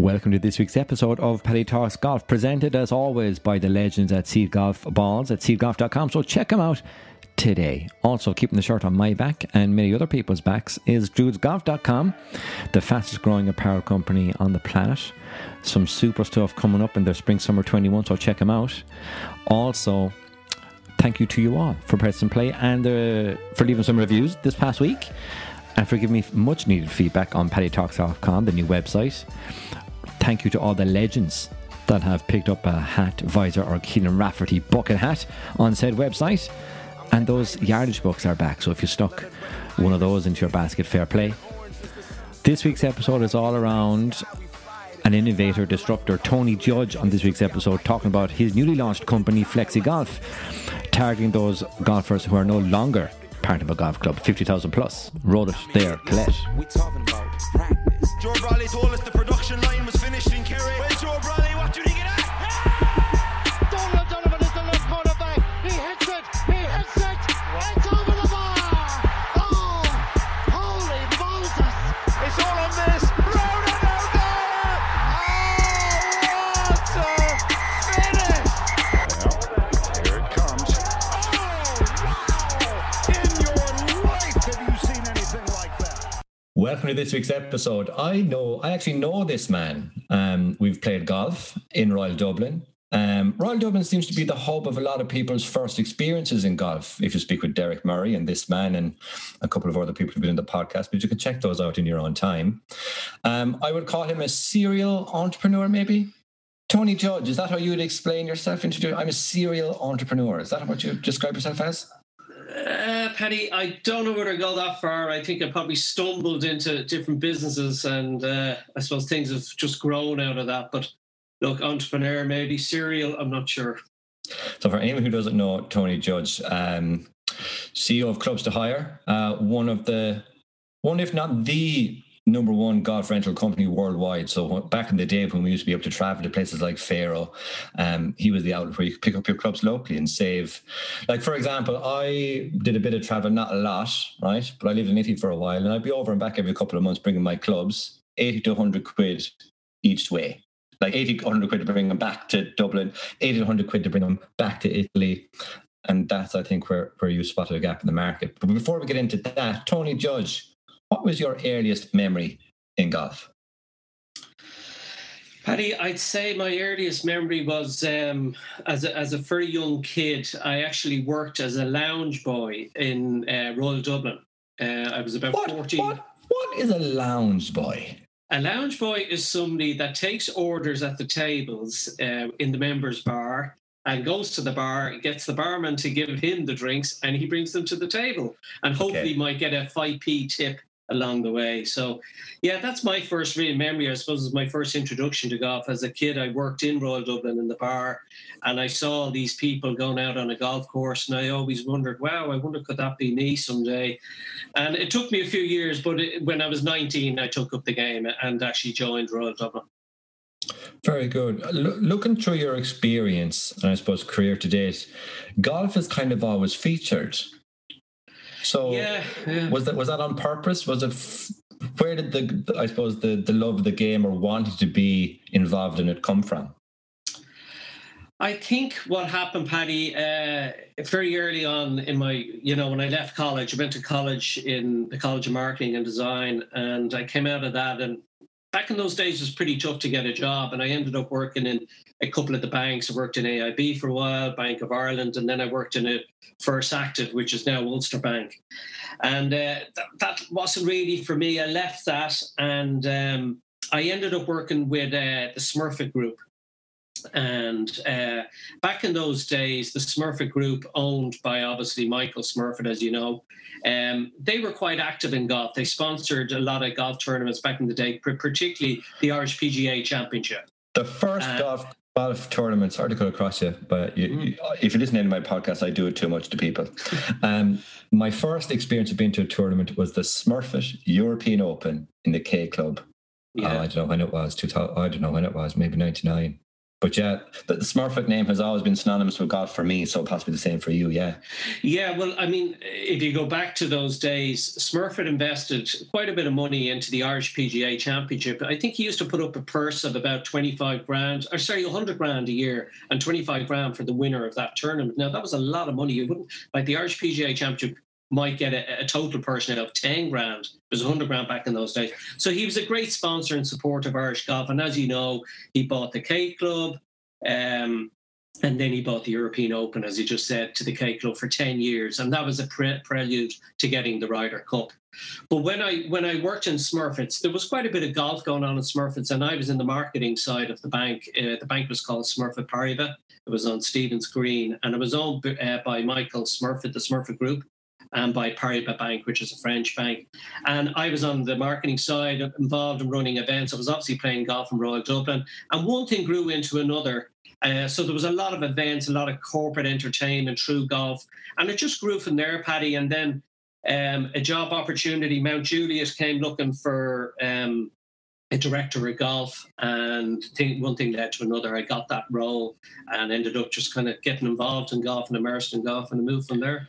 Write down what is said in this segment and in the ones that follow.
Welcome to this week's episode of Paddy Talks Golf, presented as always by the legends at Seed Golf Balls at seedgolf.com. So check them out today. Also, keeping the shirt on my back and many other people's backs is druidsgolf.com, the fastest growing apparel company on the planet. Some super stuff coming up in their spring summer 21, so check them out. Also, thank you to you all for pressing play and uh, for leaving some reviews this past week and for giving me much needed feedback on paddytalks.com, the new website thank you to all the legends that have picked up a hat, visor, or Keelan Rafferty bucket hat on said website. And those yardage books are back, so if you stuck one of those into your basket, fair play. This week's episode is all around an innovator, disruptor, Tony Judge, on this week's episode, talking about his newly launched company, Flexi Golf, targeting those golfers who are no longer part of a golf club, 50,000 plus. Roll it there, Colette. We talking about practice. Joe told us the production line was finished in Kerry. Well, Joe what did he get To this week's episode. I know, I actually know this man. Um, we've played golf in Royal Dublin. Um, Royal Dublin seems to be the hub of a lot of people's first experiences in golf. If you speak with Derek Murray and this man and a couple of other people who've been in the podcast, but you can check those out in your own time. Um, I would call him a serial entrepreneur, maybe. Tony Judge, is that how you would explain yourself? Into I'm a serial entrepreneur. Is that what you describe yourself as? Uh, I don't know whether I go that far. I think I probably stumbled into different businesses, and uh, I suppose things have just grown out of that. But look, entrepreneur, maybe serial, I'm not sure. So, for anyone who doesn't know Tony Judge, um, CEO of Clubs to Hire, uh, one of the one, if not the number one golf rental company worldwide. So back in the day when we used to be able to travel to places like Faro, um, he was the outlet where you could pick up your clubs locally and save. Like for example, I did a bit of travel, not a lot, right? But I lived in Italy for a while, and I'd be over and back every couple of months bringing my clubs, eighty to hundred quid each way. Like 80 100 quid to bring them back to Dublin, 80 to 100 quid to bring them back to Italy. And that's, I think, where, where you spotted a gap in the market. But before we get into that, Tony Judge, what was your earliest memory in golf? Paddy, I'd say my earliest memory was um, as, a, as a very young kid. I actually worked as a lounge boy in uh, Royal Dublin. Uh, I was about what, 14. What, what is a lounge boy? A lounge boy is somebody that takes orders at the tables uh, in the members' bar and goes to the bar, gets the barman to give him the drinks, and he brings them to the table. And hopefully, okay. might get a 5p tip along the way. So, yeah, that's my first real memory. I suppose was my first introduction to golf. As a kid, I worked in Royal Dublin in the bar, and I saw these people going out on a golf course, and I always wondered, wow, I wonder could that be me someday? And it took me a few years, but it, when I was 19, I took up the game and actually joined Royal Dublin. Very good. L- looking through your experience, and I suppose career to date, golf is kind of always featured. So yeah, yeah. was that was that on purpose? Was it f- where did the I suppose the the love of the game or wanting to be involved in it come from? I think what happened, Paddy, uh, very early on in my, you know, when I left college, I went to college in the College of Marketing and Design, and I came out of that. And back in those days, it was pretty tough to get a job, and I ended up working in a couple of the banks. I worked in AIB for a while, Bank of Ireland, and then I worked in a First Active, which is now Ulster Bank. And uh, th- that wasn't really for me. I left that, and um, I ended up working with uh, the Smurfit Group. And uh, back in those days, the Smurfit Group, owned by obviously Michael Smurfit, as you know, um, they were quite active in golf. They sponsored a lot of golf tournaments back in the day, particularly the Irish PGA Championship. The first uh, golf golf tournament. Sorry to cut across you, but you, mm. you, if you listen to my podcast, I do it too much to people. Um, my first experience of being to a tournament was the Smurfit European Open in the K Club. Yeah. Oh, I don't know when it was. 2000, I don't know when it was. Maybe ninety nine. But yeah, the, Smurfit name has always been synonymous with golf for me, so possibly the same for you. Yeah. Yeah, well, I mean, if you go back to those days, Smurfit invested quite a bit of money into the Irish PGA Championship. I think he used to put up a purse of about twenty-five grand, or sorry, hundred grand a year, and twenty-five grand for the winner of that tournament. Now that was a lot of money. You wouldn't like the Irish PGA Championship might get a, a total person of 10 grand. It was 100 grand back in those days. So he was a great sponsor and support of Irish golf. And as you know, he bought the K Club. Um, and then he bought the European Open, as he just said, to the K Club for 10 years. And that was a pre- prelude to getting the Ryder Cup. But when I when I worked in Smurfits, there was quite a bit of golf going on in Smurfits, and I was in the marketing side of the bank. Uh, the bank was called Smurfit Paribas. It was on Stephen's Green, and it was owned uh, by Michael Smurfit, the Smurfit Group and by Paribas Bank, which is a French bank. And I was on the marketing side, involved in running events. I was obviously playing golf in Royal Dublin. And one thing grew into another. Uh, so there was a lot of events, a lot of corporate entertainment through golf. And it just grew from there, Paddy. And then um, a job opportunity, Mount Juliet came looking for um, a director of golf, and thing, one thing led to another. I got that role and ended up just kind of getting involved in golf and immersed in golf, and I moved from there.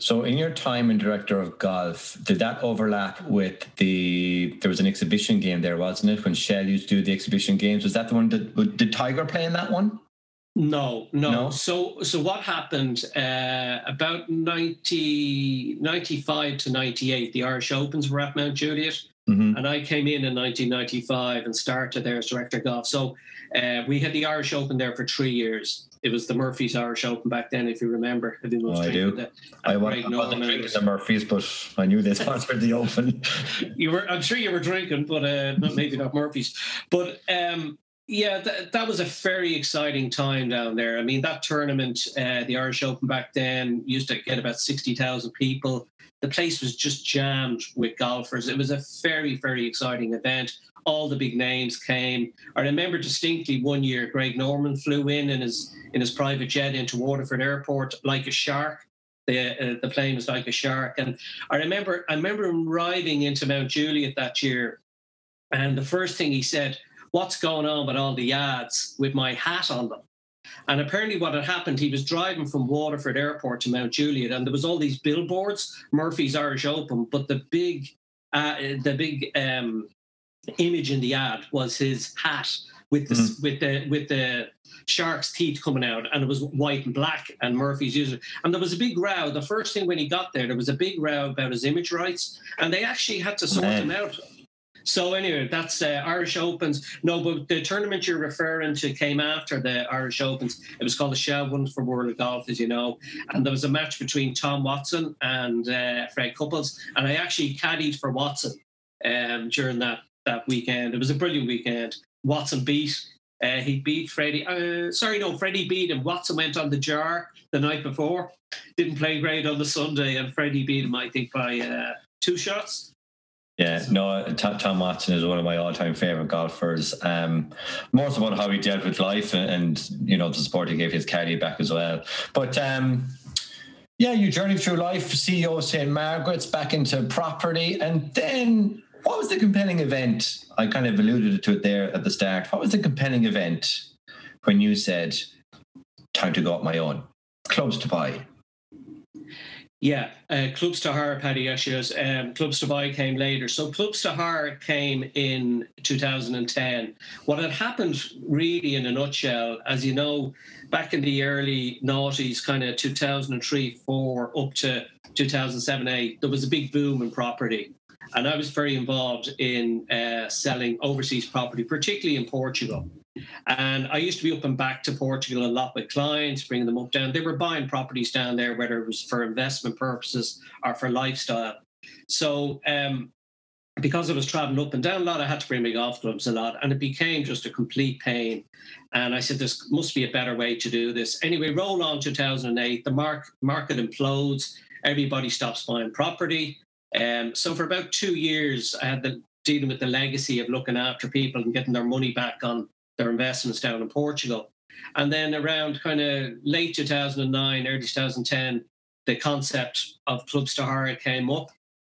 So, in your time in director of golf, did that overlap with the? There was an exhibition game there, wasn't it? When Shell used to do the exhibition games, was that the one that did Tiger play in that one? No, no, no. So, so what happened? Uh, about 90, 95 to ninety eight, the Irish Opens were at Mount Juliet, mm-hmm. and I came in in nineteen ninety five and started there as director of golf. So, uh, we had the Irish Open there for three years it was the Murphy's Irish Open back then, if you remember. Oh, I do. The, I, was, I wasn't drinking the Murphys, but I knew they sponsored the Open. you were, I'm sure you were drinking, but uh, not, maybe not Murphy's. But um, yeah, th- that was a very exciting time down there. I mean, that tournament, uh, the Irish Open back then, used to get about 60,000 people. The place was just jammed with golfers. It was a very, very exciting event all the big names came. I remember distinctly one year Greg Norman flew in in his in his private jet into Waterford Airport like a shark. The uh, the plane was like a shark, and I remember I remember him arriving into Mount Juliet that year, and the first thing he said, "What's going on with all the ads with my hat on them?" And apparently, what had happened, he was driving from Waterford Airport to Mount Juliet, and there was all these billboards, Murphy's Irish Open, but the big, uh, the big um, image in the ad was his hat with the mm-hmm. with the with the shark's teeth coming out, and it was white and black. And Murphy's using it, and there was a big row. The first thing when he got there, there was a big row about his image rights, and they actually had to sort Man. him out. So anyway, that's uh, Irish Opens. No, but the tournament you're referring to came after the Irish Opens. It was called the Shell Wonderful World of Golf, as you know. And there was a match between Tom Watson and uh, Fred Couples, and I actually caddied for Watson um, during that that weekend. It was a brilliant weekend. Watson beat. Uh, he beat Freddie. Uh, sorry, no, Freddie beat him. Watson went on the jar the night before. Didn't play great on the Sunday, and Freddie beat him, I think, by uh, two shots. Yeah, no, Tom Watson is one of my all-time favorite golfers. Um, more so about how he dealt with life and, and, you know the support he gave his caddy back as well. But um, yeah, you journeyed through life, CEO St Margaret's, back into property, and then what was the compelling event? I kind of alluded to it there at the start. What was the compelling event when you said, time to go up my own? Clubs to buy. Yeah, uh, Clubs Paddy Ashes. Um, Clubs to Buy came later. So Clubs to Hire came in 2010. What had happened, really, in a nutshell, as you know, back in the early noughties, kind of 2003, 4 up to 2007, 8, there was a big boom in property. And I was very involved in uh, selling overseas property, particularly in Portugal. And I used to be up and back to Portugal a lot with clients, bringing them up down. They were buying properties down there, whether it was for investment purposes or for lifestyle. So, um, because I was traveling up and down a lot, I had to bring my golf clubs a lot, and it became just a complete pain. And I said, "There must be a better way to do this." Anyway, roll on 2008. The mark, market implodes. Everybody stops buying property. Um, so for about two years, I had the dealing with the legacy of looking after people and getting their money back on their investments down in Portugal. And then around kind of late 2009, early 2010, the concept of clubs to hire came up.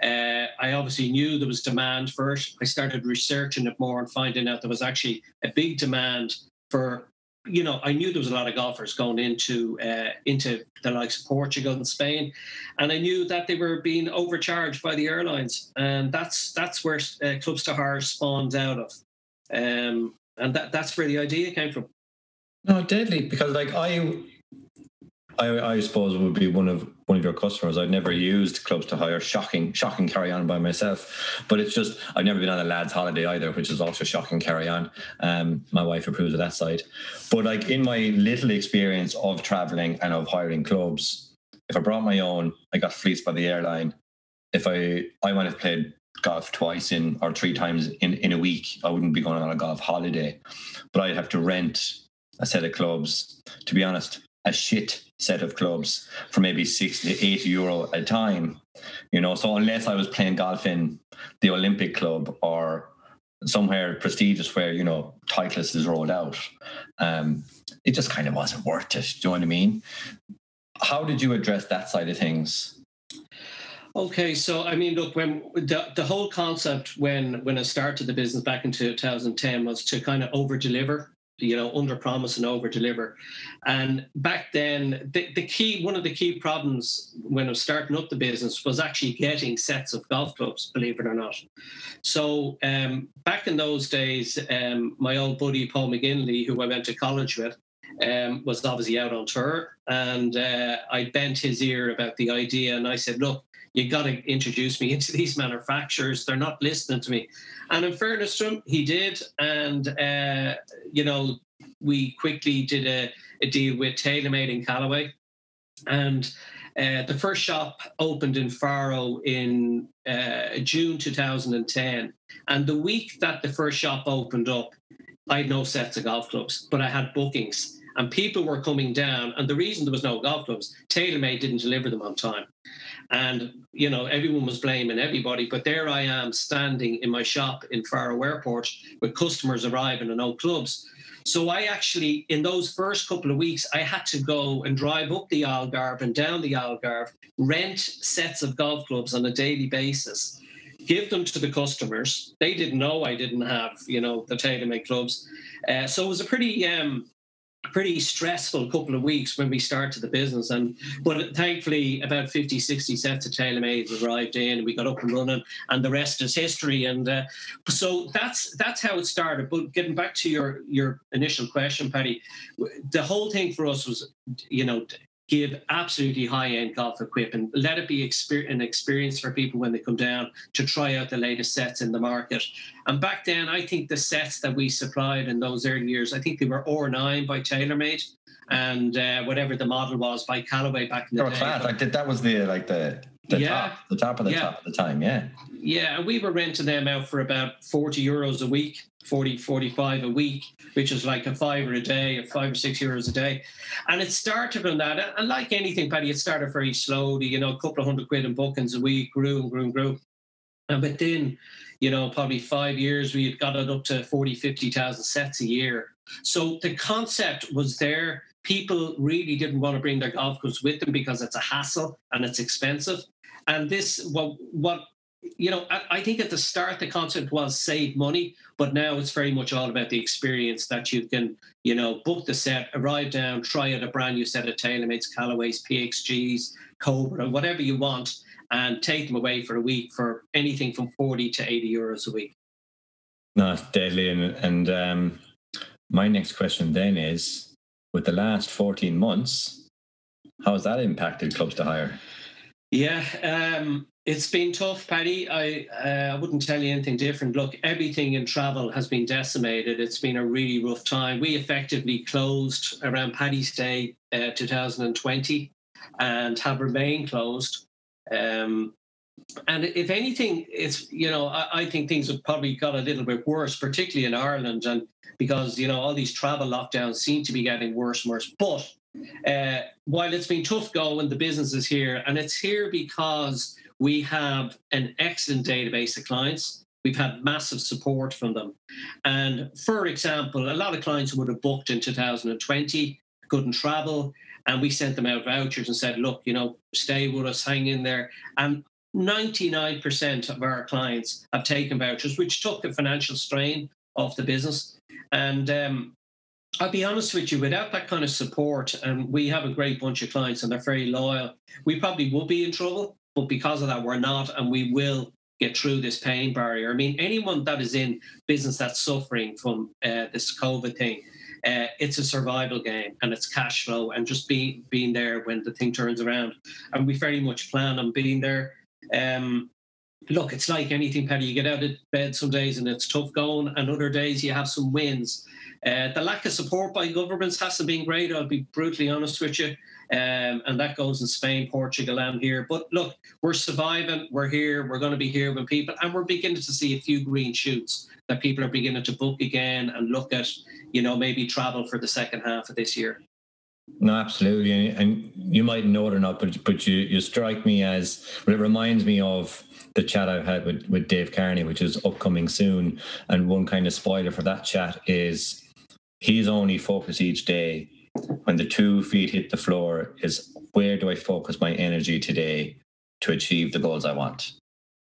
Uh, I obviously knew there was demand for it. I started researching it more and finding out there was actually a big demand for you know, I knew there was a lot of golfers going into uh, into the likes of Portugal and Spain, and I knew that they were being overcharged by the airlines, and that's that's where uh, clubs to hire spawned out of, um, and that that's where the idea came from. No, deadly because like I I, I suppose would be one of one of your customers. I've never used clubs to hire. Shocking, shocking carry on by myself. But it's just I've never been on a lad's holiday either, which is also shocking carry on. Um, my wife approves of that side. But like in my little experience of traveling and of hiring clubs, if I brought my own, I got fleeced by the airline. If I I might have played golf twice in or three times in, in a week, I wouldn't be going on a golf holiday. But I'd have to rent a set of clubs. To be honest, a shit set of clubs for maybe six to eight euro a time you know so unless i was playing golf in the olympic club or somewhere prestigious where you know titleist is rolled out um, it just kind of wasn't worth it do you know what i mean how did you address that side of things Okay, so I mean, look, when the, the whole concept when when I started the business back in 2010 was to kind of over deliver you know under promise and over deliver and back then the, the key one of the key problems when i was starting up the business was actually getting sets of golf clubs believe it or not. So um, back in those days um, my old buddy paul mcginley who i went to college with um, was obviously out on tour and uh, i bent his ear about the idea and i said look you got to introduce me into these manufacturers. They're not listening to me. And in fairness to him, he did. And, uh, you know, we quickly did a, a deal with TaylorMade in Callaway. And uh, the first shop opened in Faro in uh, June 2010. And the week that the first shop opened up, I had no sets of golf clubs, but I had bookings and people were coming down. And the reason there was no golf clubs, TaylorMade didn't deliver them on time. And, you know, everyone was blaming everybody. But there I am standing in my shop in Faro Airport with customers arriving and no clubs. So I actually, in those first couple of weeks, I had to go and drive up the Algarve and down the Algarve, rent sets of golf clubs on a daily basis, give them to the customers. They didn't know I didn't have, you know, the TaylorMade clubs. Uh, so it was a pretty um, pretty stressful couple of weeks when we started the business. And but thankfully about 50 60 sets of TaylorMades arrived in and we got up and running and the rest is history. And uh, so that's that's how it started. But getting back to your your initial question paddy the whole thing for us was you know give absolutely high-end golf equipment. Let it be an experience for people when they come down to try out the latest sets in the market. And back then, I think the sets that we supplied in those early years, I think they were R9 by TaylorMade and uh, whatever the model was by Callaway back in the day. Class. Like that was the like the the yeah. top, the top of the yeah. top at the time. Yeah. Yeah, we were renting them out for about 40 euros a week, 40, 45 a week, which is like a five or a day, or five or six euros a day. And it started on that. And like anything, Paddy, it started very slowly, you know, a couple of hundred quid in bookings a week, grew and grew and grew. And within, you know, probably five years, we had got it up to 40, 50,000 sets a year. So the concept was there. People really didn't want to bring their golf clubs with them because it's a hassle and it's expensive. And this, what, what you know, I, think at the start the concept was save money, but now it's very much all about the experience that you can, you know, book the set, arrive down, try out a brand new set of TaylorMade's, Callaways, PXGs, Cobra, whatever you want, and take them away for a week for anything from 40 to 80 euros a week. No, deadly. And, and um, my next question then is with the last 14 months, how has that impacted clubs to hire? Yeah, um, it's been tough, Paddy. I uh, I wouldn't tell you anything different. Look, everything in travel has been decimated. It's been a really rough time. We effectively closed around Paddy's Day uh, 2020 and have remained closed. Um, and if anything, it's you know I, I, think things have probably got a little bit worse, particularly in Ireland, and because you know all these travel lockdowns seem to be getting worse and worse. But uh, while it's been tough going, the business is here, and it's here because we have an excellent database of clients. We've had massive support from them. And for example, a lot of clients would have booked in 2020, couldn't travel, and we sent them out vouchers and said, look, you know, stay with us, hang in there. And 99% of our clients have taken vouchers, which took the financial strain off the business. And um, I'll be honest with you, without that kind of support, and we have a great bunch of clients and they're very loyal, we probably would be in trouble. But because of that, we're not, and we will get through this pain barrier. I mean, anyone that is in business that's suffering from uh, this COVID thing, uh, it's a survival game and it's cash flow and just being being there when the thing turns around. And we very much plan on being there. Um, look, it's like anything, Paddy. You get out of bed some days and it's tough going, and other days you have some wins. Uh, the lack of support by governments hasn't been great. I'll be brutally honest with you, um, and that goes in Spain, Portugal, and here. But look, we're surviving. We're here. We're going to be here with people, and we're beginning to see a few green shoots that people are beginning to book again and look at, you know, maybe travel for the second half of this year. No, absolutely, and you might know it or not, but but you you strike me as well, it reminds me of the chat I've had with with Dave Carney, which is upcoming soon. And one kind of spoiler for that chat is he's only focused each day when the two feet hit the floor is where do I focus my energy today to achieve the goals I want.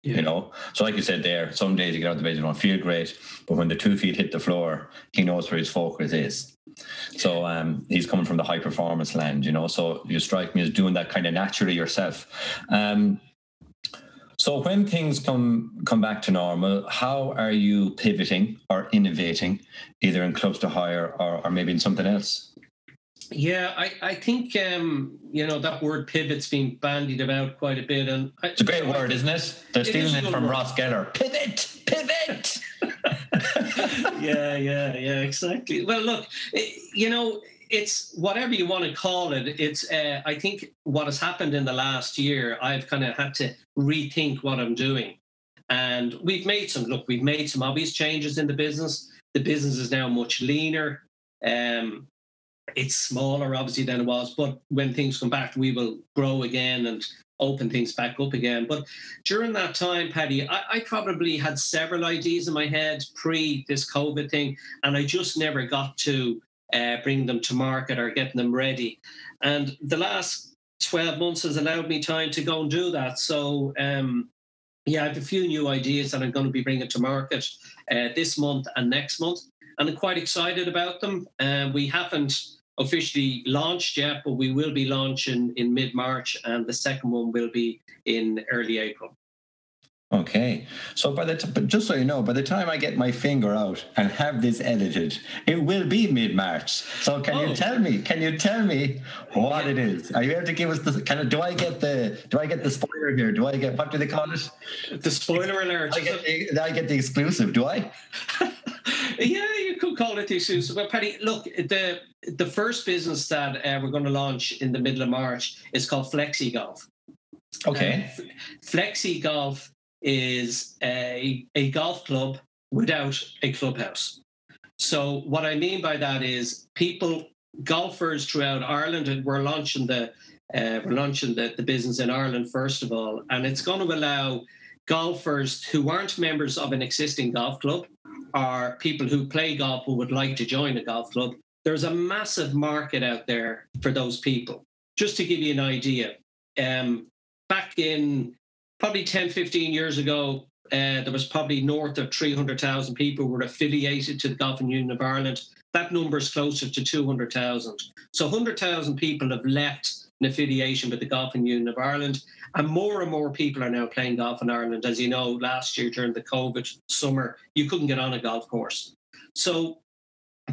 Yeah. You know, so like you said there, some days you get out of the bed, you don't feel great, but when the two feet hit the floor, he knows where his focus is. So um, he's coming from the high performance land, you know. So you strike me as doing that kind of naturally yourself. Um, so when things come come back to normal, how are you pivoting or innovating, either in clubs to hire or, or maybe in something else? Yeah, I, I think um, you know that word pivot's been bandied about quite a bit, and I, it's a great word, isn't it? They're stealing it, it from word. Ross Geller. Pivot, pivot. yeah, yeah, yeah, exactly. Well, look, you know, it's whatever you want to call it. It's uh, I think what has happened in the last year, I've kind of had to rethink what I'm doing, and we've made some. Look, we've made some obvious changes in the business. The business is now much leaner. Um, it's smaller, obviously, than it was. But when things come back, we will grow again and open things back up again. But during that time, Paddy, I, I, probably had several ideas in my head pre this COVID thing, and I just never got to uh, bring them to market or getting them ready. And the last 12 months has allowed me time to go and do that. So, um, yeah, I have a few new ideas that I'm going to be bringing to market uh, this month and next month. And I'm quite excited about them. Uh, we haven't officially launched yet, but we will be launching in mid March, and the second one will be in early April. Okay, so by the t- but just so you know, by the time I get my finger out and have this edited, it will be mid March. So can oh. you tell me? Can you tell me what yeah. it is? Are you able to give us the kind of? Do I get the? Do I get the spoiler here? Do I get what do they call it? The spoiler alert. I get the, I get the exclusive. Do I? yeah, you could call it the exclusive. But Paddy, look, the the first business that uh, we're going to launch in the middle of March is called Flexi Golf. Okay. Uh, Flexi Golf is a, a golf club without a clubhouse. So what I mean by that is people, golfers throughout Ireland, and we're launching the uh, we're launching the, the business in Ireland first of all, and it's going to allow golfers who aren't members of an existing golf club or people who play golf who would like to join a golf club. There's a massive market out there for those people. Just to give you an idea, um, back in probably 10, 15 years ago, uh, there was probably north of 300,000 people were affiliated to the Golfing Union of Ireland. That number is closer to 200,000. So 100,000 people have left an affiliation with the Golfing Union of Ireland. And more and more people are now playing golf in Ireland. As you know, last year during the COVID summer, you couldn't get on a golf course. So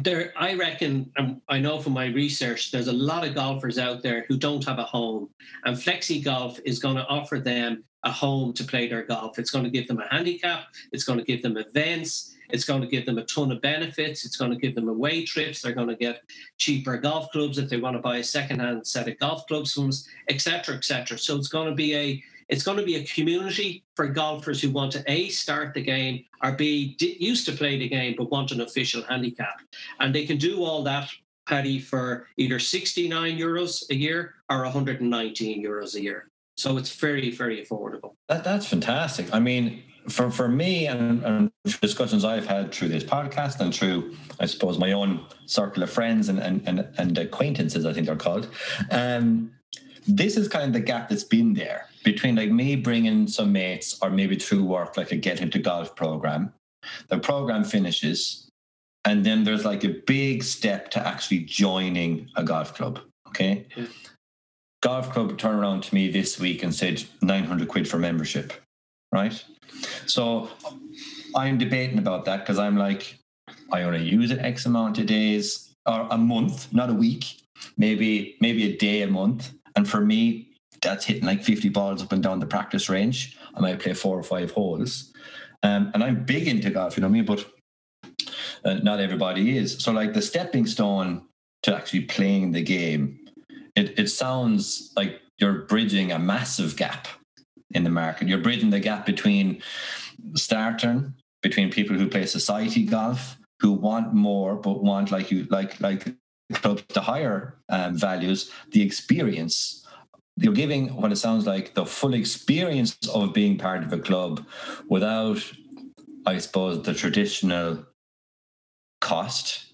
there, I reckon, and I know from my research, there's a lot of golfers out there who don't have a home, and Flexi Golf is going to offer them a home to play their golf. It's going to give them a handicap. It's going to give them events. It's going to give them a ton of benefits. It's going to give them away trips. They're going to get cheaper golf clubs if they want to buy a secondhand set of golf clubs from us, etc., etc. So it's going to be a it's going to be a community for golfers who want to a start the game or b used to play the game but want an official handicap, and they can do all that Paddy for either 69 euros a year or 119 euros a year. So it's very, very affordable. That, that's fantastic. I mean, for, for me and, and discussions I've had through this podcast and through, I suppose, my own circle of friends and, and, and, and acquaintances, I think they're called, um, this is kind of the gap that's been there between like me bringing some mates or maybe through work, like a get into golf program. The program finishes and then there's like a big step to actually joining a golf club. Okay. Yeah. Golf club turned around to me this week and said 900 quid for membership. Right. So I'm debating about that because I'm like, I only use it X amount of days or a month, not a week, maybe, maybe a day a month. And for me, that's hitting like 50 balls up and down the practice range. I might play four or five holes. Um, and I'm big into golf, you know mean? But uh, not everybody is. So, like the stepping stone to actually playing the game, it, it sounds like you're bridging a massive gap in the market. You're bridging the gap between starting, between people who play society golf, who want more but want like you like like clubs to hire um, values, the experience. You're giving what it sounds like the full experience of being part of a club without, I suppose, the traditional cost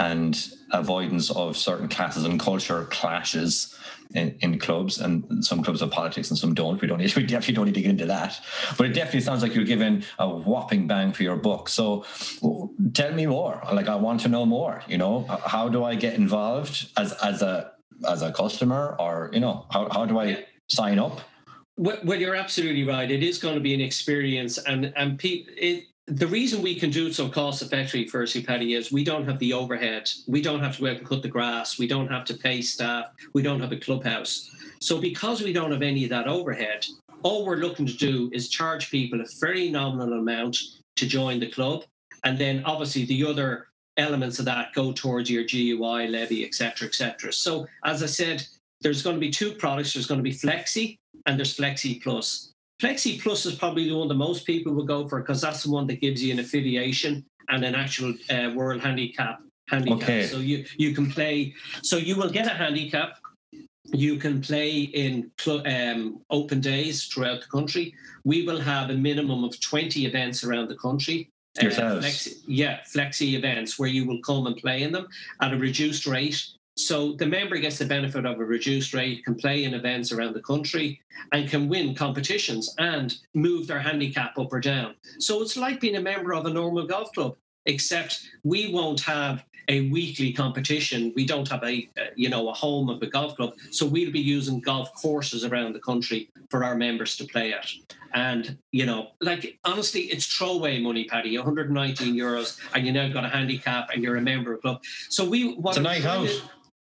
and avoidance of certain classes and culture clashes in, in, clubs. And some clubs have politics and some don't. We don't need we definitely don't need to get into that. But it definitely sounds like you're given a whopping bang for your book so tell me more. Like i want to know more you know? How do i get involved as as a as a customer or you know how, how do i sign up? Well, you're absolutely right. It is going to be an experience, and and pe- it, the reason we can do it so cost effectively, firstly, Paddy, is we don't have the overhead. We don't have to go out and cut the grass. We don't have to pay staff. We don't have a clubhouse. So, because we don't have any of that overhead, all we're looking to do is charge people a very nominal amount to join the club. And then, obviously, the other elements of that go towards your GUI levy, etc., etc. So, as I said, there's going to be two products. There's going to be Flexi and there's Flexi Plus. Flexi Plus is probably the one that most people will go for because that's the one that gives you an affiliation and an actual uh, world handicap handicap. Okay. So you you can play. So you will get a handicap. You can play in um, open days throughout the country. We will have a minimum of twenty events around the country. Uh, flexi, yeah, flexi events where you will come and play in them at a reduced rate so the member gets the benefit of a reduced rate, can play in events around the country, and can win competitions and move their handicap up or down. So it's like being a member of a normal golf club, except we won't have a weekly competition. We don't have a uh, you know a home of a golf club, so we'll be using golf courses around the country for our members to play at. And you know, like honestly, it's throwaway money, Paddy. 119 euros, and you now got a handicap, and you're a member of a club. So we what it's a night out.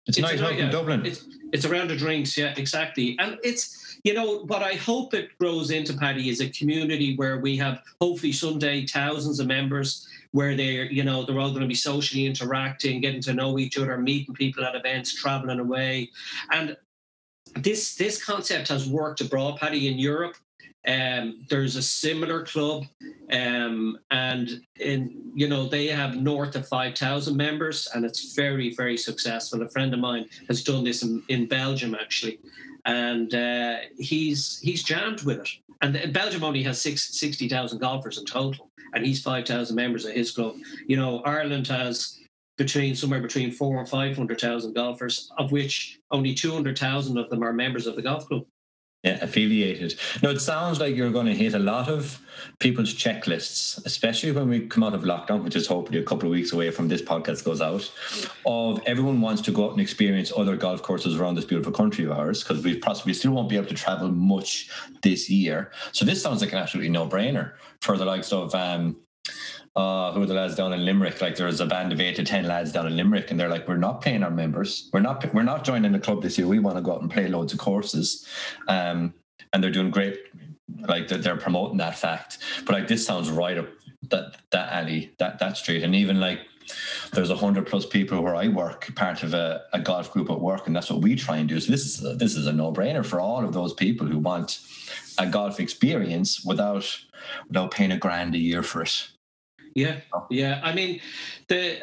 It's, it's night out in Dublin. It's, it's around the drinks, yeah, exactly. And it's, you know, what I hope it grows into, Paddy, is a community where we have hopefully someday thousands of members where they're, you know, they're all going to be socially interacting, getting to know each other, meeting people at events, traveling away. And this this concept has worked abroad, Paddy, in Europe. Um, there's a similar club, um, and in you know they have north of five thousand members, and it's very very successful. A friend of mine has done this in, in Belgium actually, and uh, he's he's jammed with it. And Belgium only has six, 60,000 golfers in total, and he's 5,000 members of his club. You know, Ireland has between somewhere between four and 500,000 golfers, of which only 200,000 of them are members of the golf club. Yeah, affiliated. No, it sounds like you're going to hit a lot of people's checklists, especially when we come out of lockdown, which is hopefully a couple of weeks away from this podcast goes out. Of everyone wants to go out and experience other golf courses around this beautiful country of ours because we possibly still won't be able to travel much this year. So this sounds like an absolutely no-brainer for the likes of um, uh, who are the lads down in Limerick? Like there's a band of eight to ten lads down in Limerick, and they're like, we're not paying our members. We're not we're not joining the club this year. We want to go out and play loads of courses, um, and they're doing great. Like they're, promoting that fact. But like this sounds right up that that alley, that that street, and even like there's a hundred plus people where I work, part of a, a, golf group at work, and that's what we try and do. So this is a, this is a no brainer for all of those people who want a golf experience without without paying a grand a year for it. Yeah, oh. yeah. I mean, the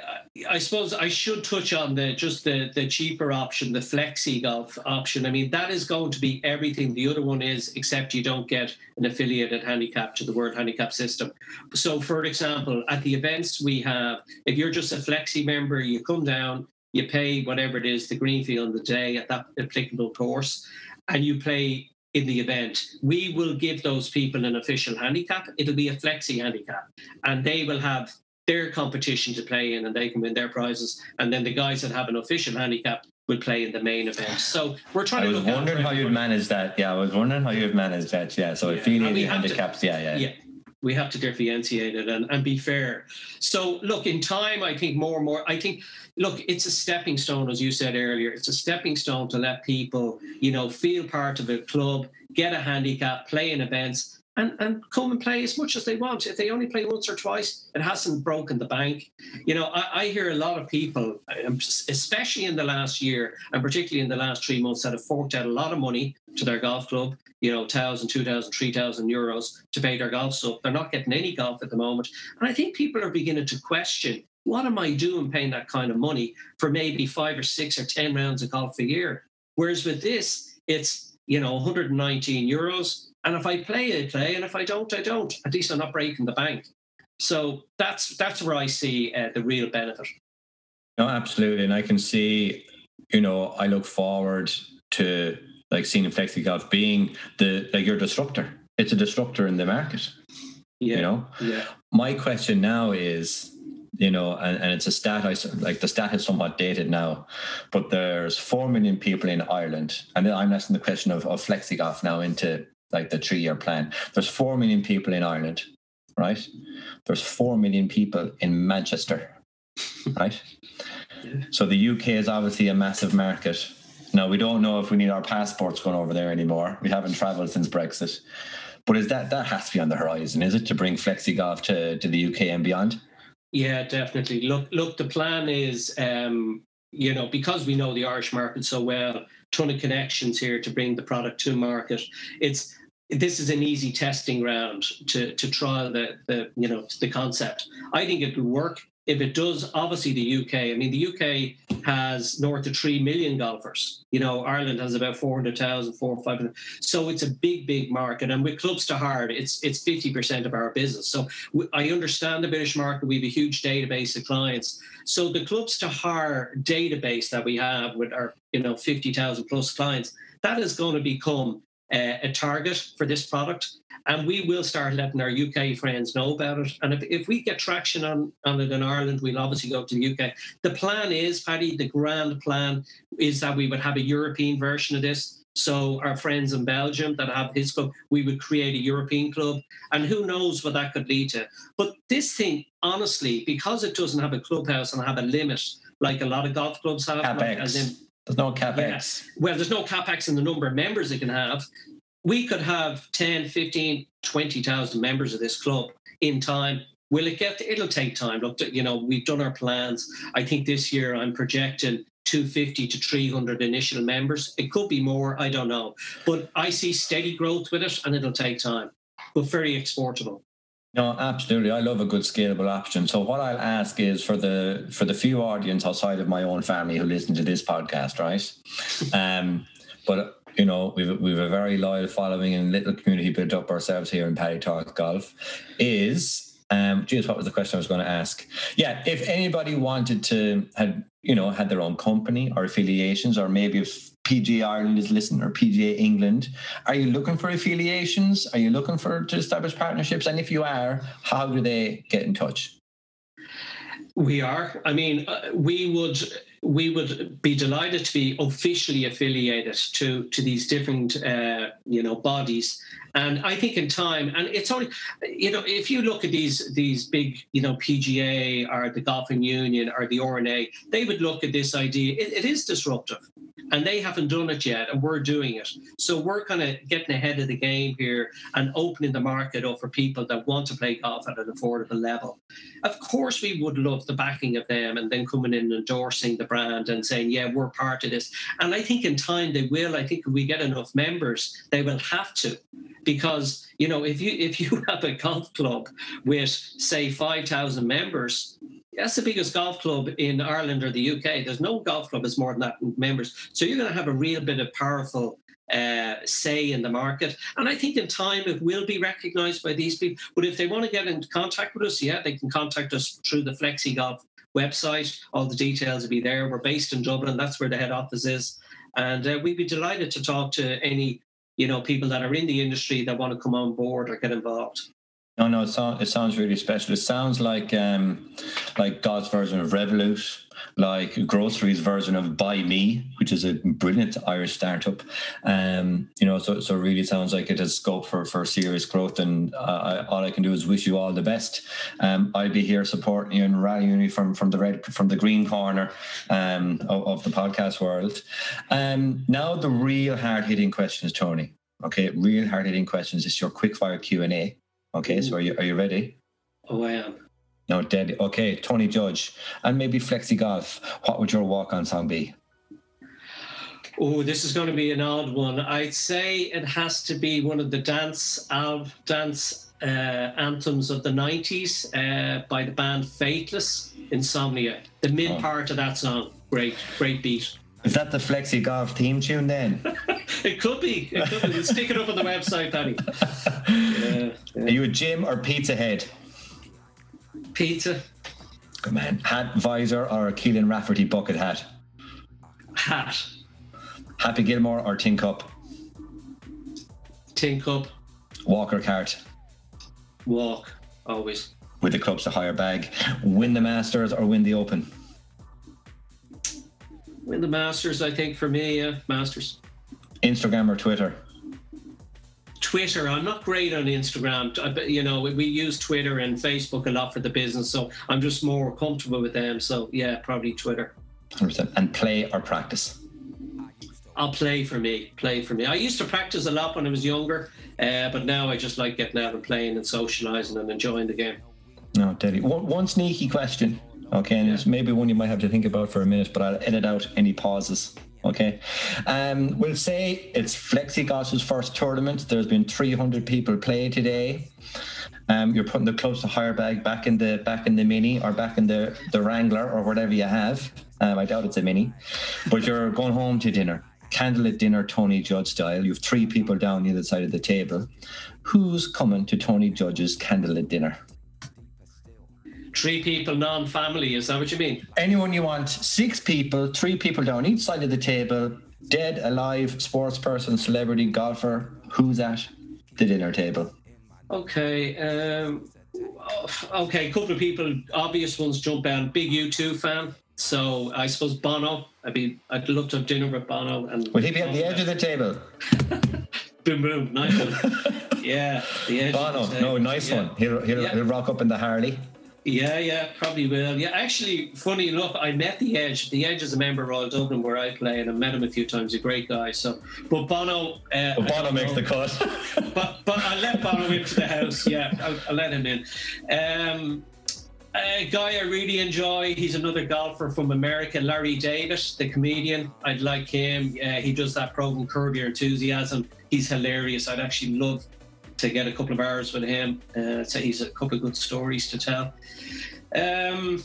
I suppose I should touch on the just the the cheaper option, the flexi golf option. I mean, that is going to be everything the other one is, except you don't get an affiliated handicap to the World Handicap System. So, for example, at the events we have, if you're just a flexi member, you come down, you pay whatever it is, the green fee on the day at that applicable course, and you play in the event, we will give those people an official handicap. It'll be a flexi handicap, and they will have their competition to play in and they can win their prizes. And then the guys that have an official handicap will play in the main event. So we're trying I to was look wondering how you'd manage that. Yeah, I was wondering how you'd manage that. Yeah, so Yeah, affiliated have to- handicaps. yeah, yeah, yeah we have to differentiate it and, and be fair. So look in time i think more and more i think look it's a stepping stone as you said earlier. It's a stepping stone to let people you know feel part of a club get a handicap play in events and, and come and play as much as they want. If they only play once or twice, it hasn't broken the bank. You know, I, I hear a lot of people, um, especially in the last year and particularly in the last three months, that have forked out a lot of money to their golf club, you know, 1,000, 2,000, 3,000 euros to pay their golf stuff. They're not getting any golf at the moment. And I think people are beginning to question what am I doing paying that kind of money for maybe five or six or 10 rounds of golf a year? Whereas with this, it's, you know, 119 euros. And if I play, I play. And if I don't, I don't. At least I'm not breaking the bank. So that's that's where I see uh, the real benefit. No, absolutely. And I can see, you know, I look forward to like seeing Flexi Golf being the like your disruptor. It's a disruptor in the market. Yeah. You know? Yeah. My question now is, you know, and, and it's a stat I like the stat is somewhat dated now, but there's four million people in Ireland. And I'm asking the question of, of Flexi Golf now into like the three year plan. There's four million people in Ireland, right? There's four million people in Manchester, right? So the UK is obviously a massive market. Now we don't know if we need our passports going over there anymore. We haven't travelled since Brexit. But is that that has to be on the horizon, is it, to bring flexi golf to, to the UK and beyond? Yeah, definitely. Look, look. The plan is, um, you know, because we know the Irish market so well, ton of connections here to bring the product to market. It's this is an easy testing ground to to trial the the you know the concept. I think it will work. If it does, obviously the UK. I mean, the UK has north of three million golfers. You know, Ireland has about 400,000, 400, 500. So it's a big, big market. And with clubs to hard, it's it's 50% of our business. So I understand the British market. We have a huge database of clients. So the clubs to hire database that we have with our, you know, 50,000 plus clients, that is going to become uh, a target for this product. And we will start letting our UK friends know about it. And if, if we get traction on, on it in Ireland, we'll obviously go to the UK. The plan is, Paddy, the grand plan is that we would have a European version of this. So our friends in Belgium that have his club, we would create a European club. And who knows what that could lead to. But this thing, honestly, because it doesn't have a clubhouse and have a limit, like a lot of golf clubs have, like, as in. There's no capex. Yes. well, there's no capex in the number of members it can have. We could have 10, 15, 20,000 members of this club in time. Will it get? It'll take time. Look, you know, we've done our plans. I think this year I'm projecting 250 to 300 initial members. It could be more. I don't know. But I see steady growth with it and it'll take time, but very exportable. No, absolutely. I love a good scalable option. So what I'll ask is for the for the few audience outside of my own family who listen to this podcast, right? Um, but you know, we've we've a very loyal following and little community built up ourselves here in Paddy Talk Golf. Is um, geez, what was the question I was going to ask? Yeah, if anybody wanted to had you know had their own company or affiliations, or maybe if PGA Ireland is listening or PGA England, are you looking for affiliations? Are you looking for to establish partnerships? And if you are, how do they get in touch? We are. I mean, uh, we would we would be delighted to be officially affiliated to to these different uh, you know bodies. And I think in time, and it's only you know if you look at these these big you know PGA or the Golfing Union or the R&A, they would look at this idea. It, it is disruptive, and they haven't done it yet, and we're doing it. So we're kind of getting ahead of the game here and opening the market up for people that want to play golf at an affordable level. Of course, we would love the backing of them and then coming in and endorsing the brand and saying, yeah, we're part of this. And I think in time they will. I think if we get enough members, they will have to. Because, you know, if you if you have a golf club with, say, 5,000 members, that's the biggest golf club in Ireland or the UK. There's no golf club that's more than that in members. So you're going to have a real bit of powerful uh, say in the market. And I think in time it will be recognised by these people. But if they want to get in contact with us, yeah, they can contact us through the Flexi Golf website. All the details will be there. We're based in Dublin. That's where the head office is. And uh, we'd be delighted to talk to any you know people that are in the industry that want to come on board or get involved. No, no, it sounds it sounds really special. It sounds like um, like God's version of Revolut, like Groceries version of Buy Me, which is a brilliant Irish startup. Um, you know, so so really sounds like it has scope for for serious growth. And I, all I can do is wish you all the best. Um, I'll be here supporting you and rallying you from from the red from the green corner um, of, of the podcast world. Um, now the real hard hitting questions, Tony. Okay, real hard hitting questions. It's your quick fire Q and A. Okay, so are you are you ready? Oh, I am. No, dead. Okay, Tony Judge, and maybe Flexi Golf. What would your walk on song be? Oh, this is going to be an odd one. I'd say it has to be one of the dance al- dance uh, anthems of the '90s uh, by the band Faithless, Insomnia. The mid Oh. part of that song, great, great beat. Is that the Flexi Golf theme tune then? It could be. It could be. We'll stick it up on the website, Paddy. Yeah, Are you a gym or pizza head? Pizza, Good man. Hat, visor, or a Keelan Rafferty bucket hat? hat, Happy Gilmore or Tin Cup? tin cup, Walker cart walk, always. with the clubs to hire bag. Win the Masters or win the Open? Win the Masters, I think, for me, yeah, Masters. Instagram or Twitter? Twitter. I'm not great on Instagram. I You know, we, we use Twitter and Facebook a lot for the business, so I'm just more comfortable with them. So yeah, probably Twitter. 100%. And play or practice? I'll play for me. Play for me. I used to practice a lot when I was younger, uh, but now I just like getting out and playing and socialising and enjoying the game. No, Teddy. One, one sneaky question. Okay, and it's maybe one you might have to think about for a minute, but I'll edit out any pauses. Okay. Um, we'll say it's Flexi Golf's first tournament. There's been 300 people play today. Um, you're putting the clubs to hire bag back in the back in the mini or back in the the Wrangler or whatever you have. Um, I doubt it's a mini, but you're going home to dinner. Candlelit dinner, Tony Judge style. You have three people down the other side of the table. Who's coming to Tony Judge's candlelit dinner? Three people, non-family. Is that what you mean? anyone you want, six people, three people down each side of the table, dead, alive, sports person, celebrity, golfer, who's at the dinner table? Okay. Um, okay. A couple of people, obvious ones, jump out. Big U2 fan. So I suppose Bono. I'd be. I'd love to have dinner with Bono. And would he be at the edge of the table? boom, boom, nice one. yeah, the edge. of Bono, no, nice Yeah. one. He'll, he'll, Yeah. he'll rock up in the Harley. Yeah, yeah, probably will. Yeah, actually, funny enough, I met the Edge. The Edge is a member of Royal Dublin where I play, and I met him a few times. A great guy. So, but Bono. Uh, I Bono makes know. the cut. but but I let Bono into the house. Yeah, I'll, I'll let him in. Um, a guy I really enjoy. He's another golfer from America, Larry David, the comedian. I'd like him. Uh, he does that program, Curb Your Enthusiasm. He's hilarious. I'd actually love to get a couple of hours with him. Uh, so he's a couple of good stories to tell. Um,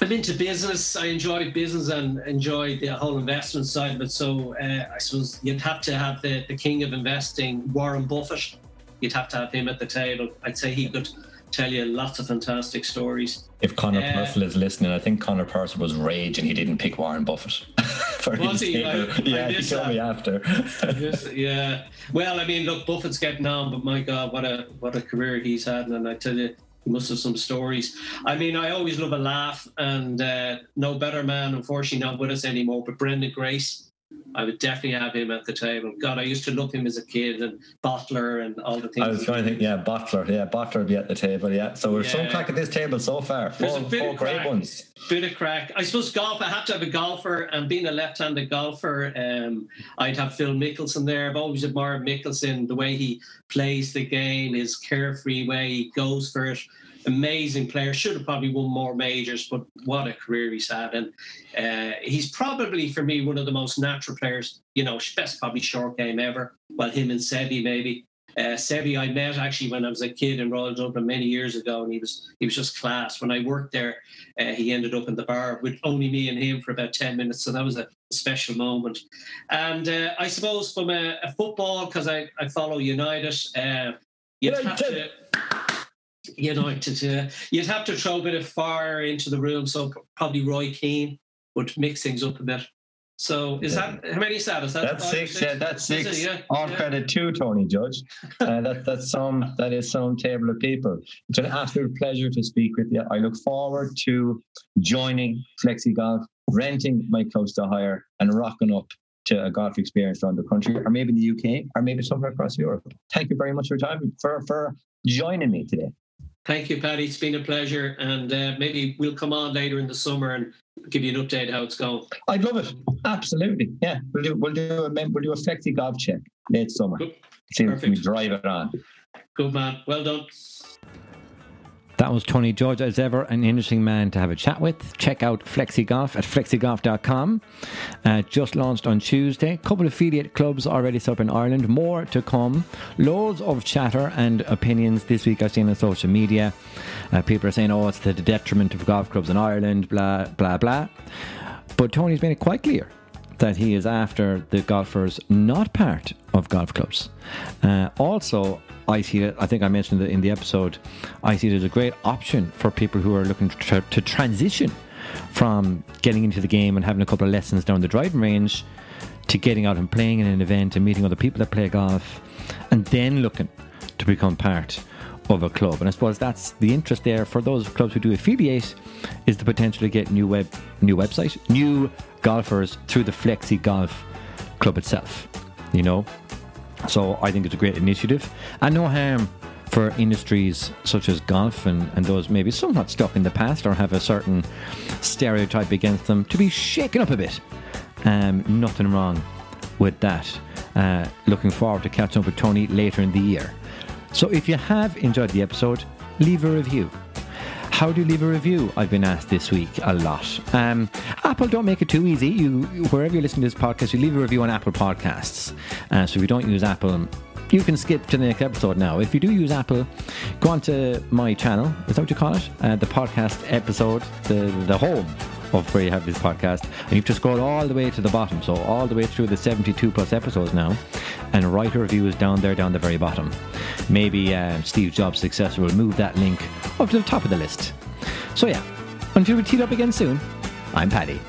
I'm into business. I enjoy business and enjoy the whole investment side it. So uh, I suppose you'd have to have the, the king of investing, Warren Buffett. You'd have to have him at the table. I'd say he could tell you lots of fantastic stories. If Connor Uh, Purcell is listening, I think Connor Purcell was rage and he didn't pick Warren Buffett for Was his he? I- table. I yeah, he told that. me after. Yes, yeah. Well, I mean, look, Buffett's getting on, but my God, what a what a career he's had, and I tell you, he must have some stories. I mean, I always love a laugh, and uh, no better man, unfortunately, not with us anymore. But Brendan Grace, I would definitely have him at the table. God, I used to love him as a kid, and Bottler, and all the things. I was trying to think, yeah, Bottler, yeah, Bottler would be at the table, yeah. So we're some Yeah. crack at this table so far. There's Four, a bit four of great crack. ones. bit of crack. I suppose golf. I have to have a golfer, and being a left-handed golfer, um, I'd have Phil Mickelson there. I've always admired Mickelson, the way he plays the game, his carefree way he goes for it. Amazing player. Should have probably won more majors, but what a career he's had. And uh, he's probably for me one of the most natural players. You know, best probably short game ever. Well, him and Seve maybe. Uh, Seve I met actually when I was a kid in Royal Dublin many years ago, and he was he was just class. When I worked there, uh, he ended up in the bar with only me and him for about 10 minutes. So that was a special moment. And uh, I suppose from a, a football, because I, I follow United, uh, you'd have to. United, uh, you'd have to throw a bit of fire into the room. So probably Roy Keane would mix things up a bit. So is that how many is that? Is that That's or six. Yeah, that's Is six. it? Yeah, All yeah. credit to Tony Judge. Uh, that, that's some. That is some table of people. It's an absolute pleasure to speak with you. I look forward to joining Flexi Golf, renting my clubs to hire, and rocking up to a golf experience around the country, or maybe in the UK, or maybe somewhere across Europe. Thank you very much for your time for for joining me today. Thank you, Paddy. It's been a pleasure, and uh, maybe we'll come on later in the summer and give you an update how it's going. I'd love it. Absolutely. Yeah, we'll do. We'll do a we'll do a Flexi Golf check late summer. Good. See if we Perfect. drive it on. Good man. Well done. That was Tony Judge, as ever, an interesting man to have a chat with. Check out FlexiGolf at flexigolf.com. Uh, just launched on Tuesday. couple of affiliate clubs already set up in Ireland. More to come. Loads of chatter and opinions this week I've seen on social media. Uh, people are saying, oh, it's to the detriment of golf clubs in Ireland, blah, blah, blah. But Tony's made it quite clear that he is after the golfers not part of golf clubs. Uh, also, I see it, I think I mentioned it in the episode, I see it as a great option for people who are looking to, to transition from getting into the game and having a couple of lessons down the driving range to getting out and playing in an event and meeting other people that play golf and then looking to become part of a club. And I suppose that's the interest there for those clubs who do affiliate is the potential to get new web new website, new golfers through the Flexi Golf Club itself. You know? So I think it's a great initiative. And no harm for industries such as golf and, and those maybe somewhat stuck in the past or have a certain stereotype against them to be shaken up a bit. Um, nothing wrong with that. Uh, looking forward to catching up with Tony later in the year. So if you have enjoyed the episode, leave a review. How do you leave a review? I've been asked this week a lot. Um, Apple don't make it too easy. You wherever you're listening to this podcast, you leave a review on Apple Podcasts. Uh, so if you don't use Apple, you can skip to the next episode now. If you do use Apple, go on to my channel. Is that what you call it? Uh, the podcast episode, the the home of where you have this podcast, and you have to scroll all the way to the bottom. So all the way through the 72 plus episodes now, and write a review is down there, down the very bottom. Maybe uh, Steve Jobs' successor will move that link up to the top of the list. So yeah, until we teed up again soon, I'm Paddy.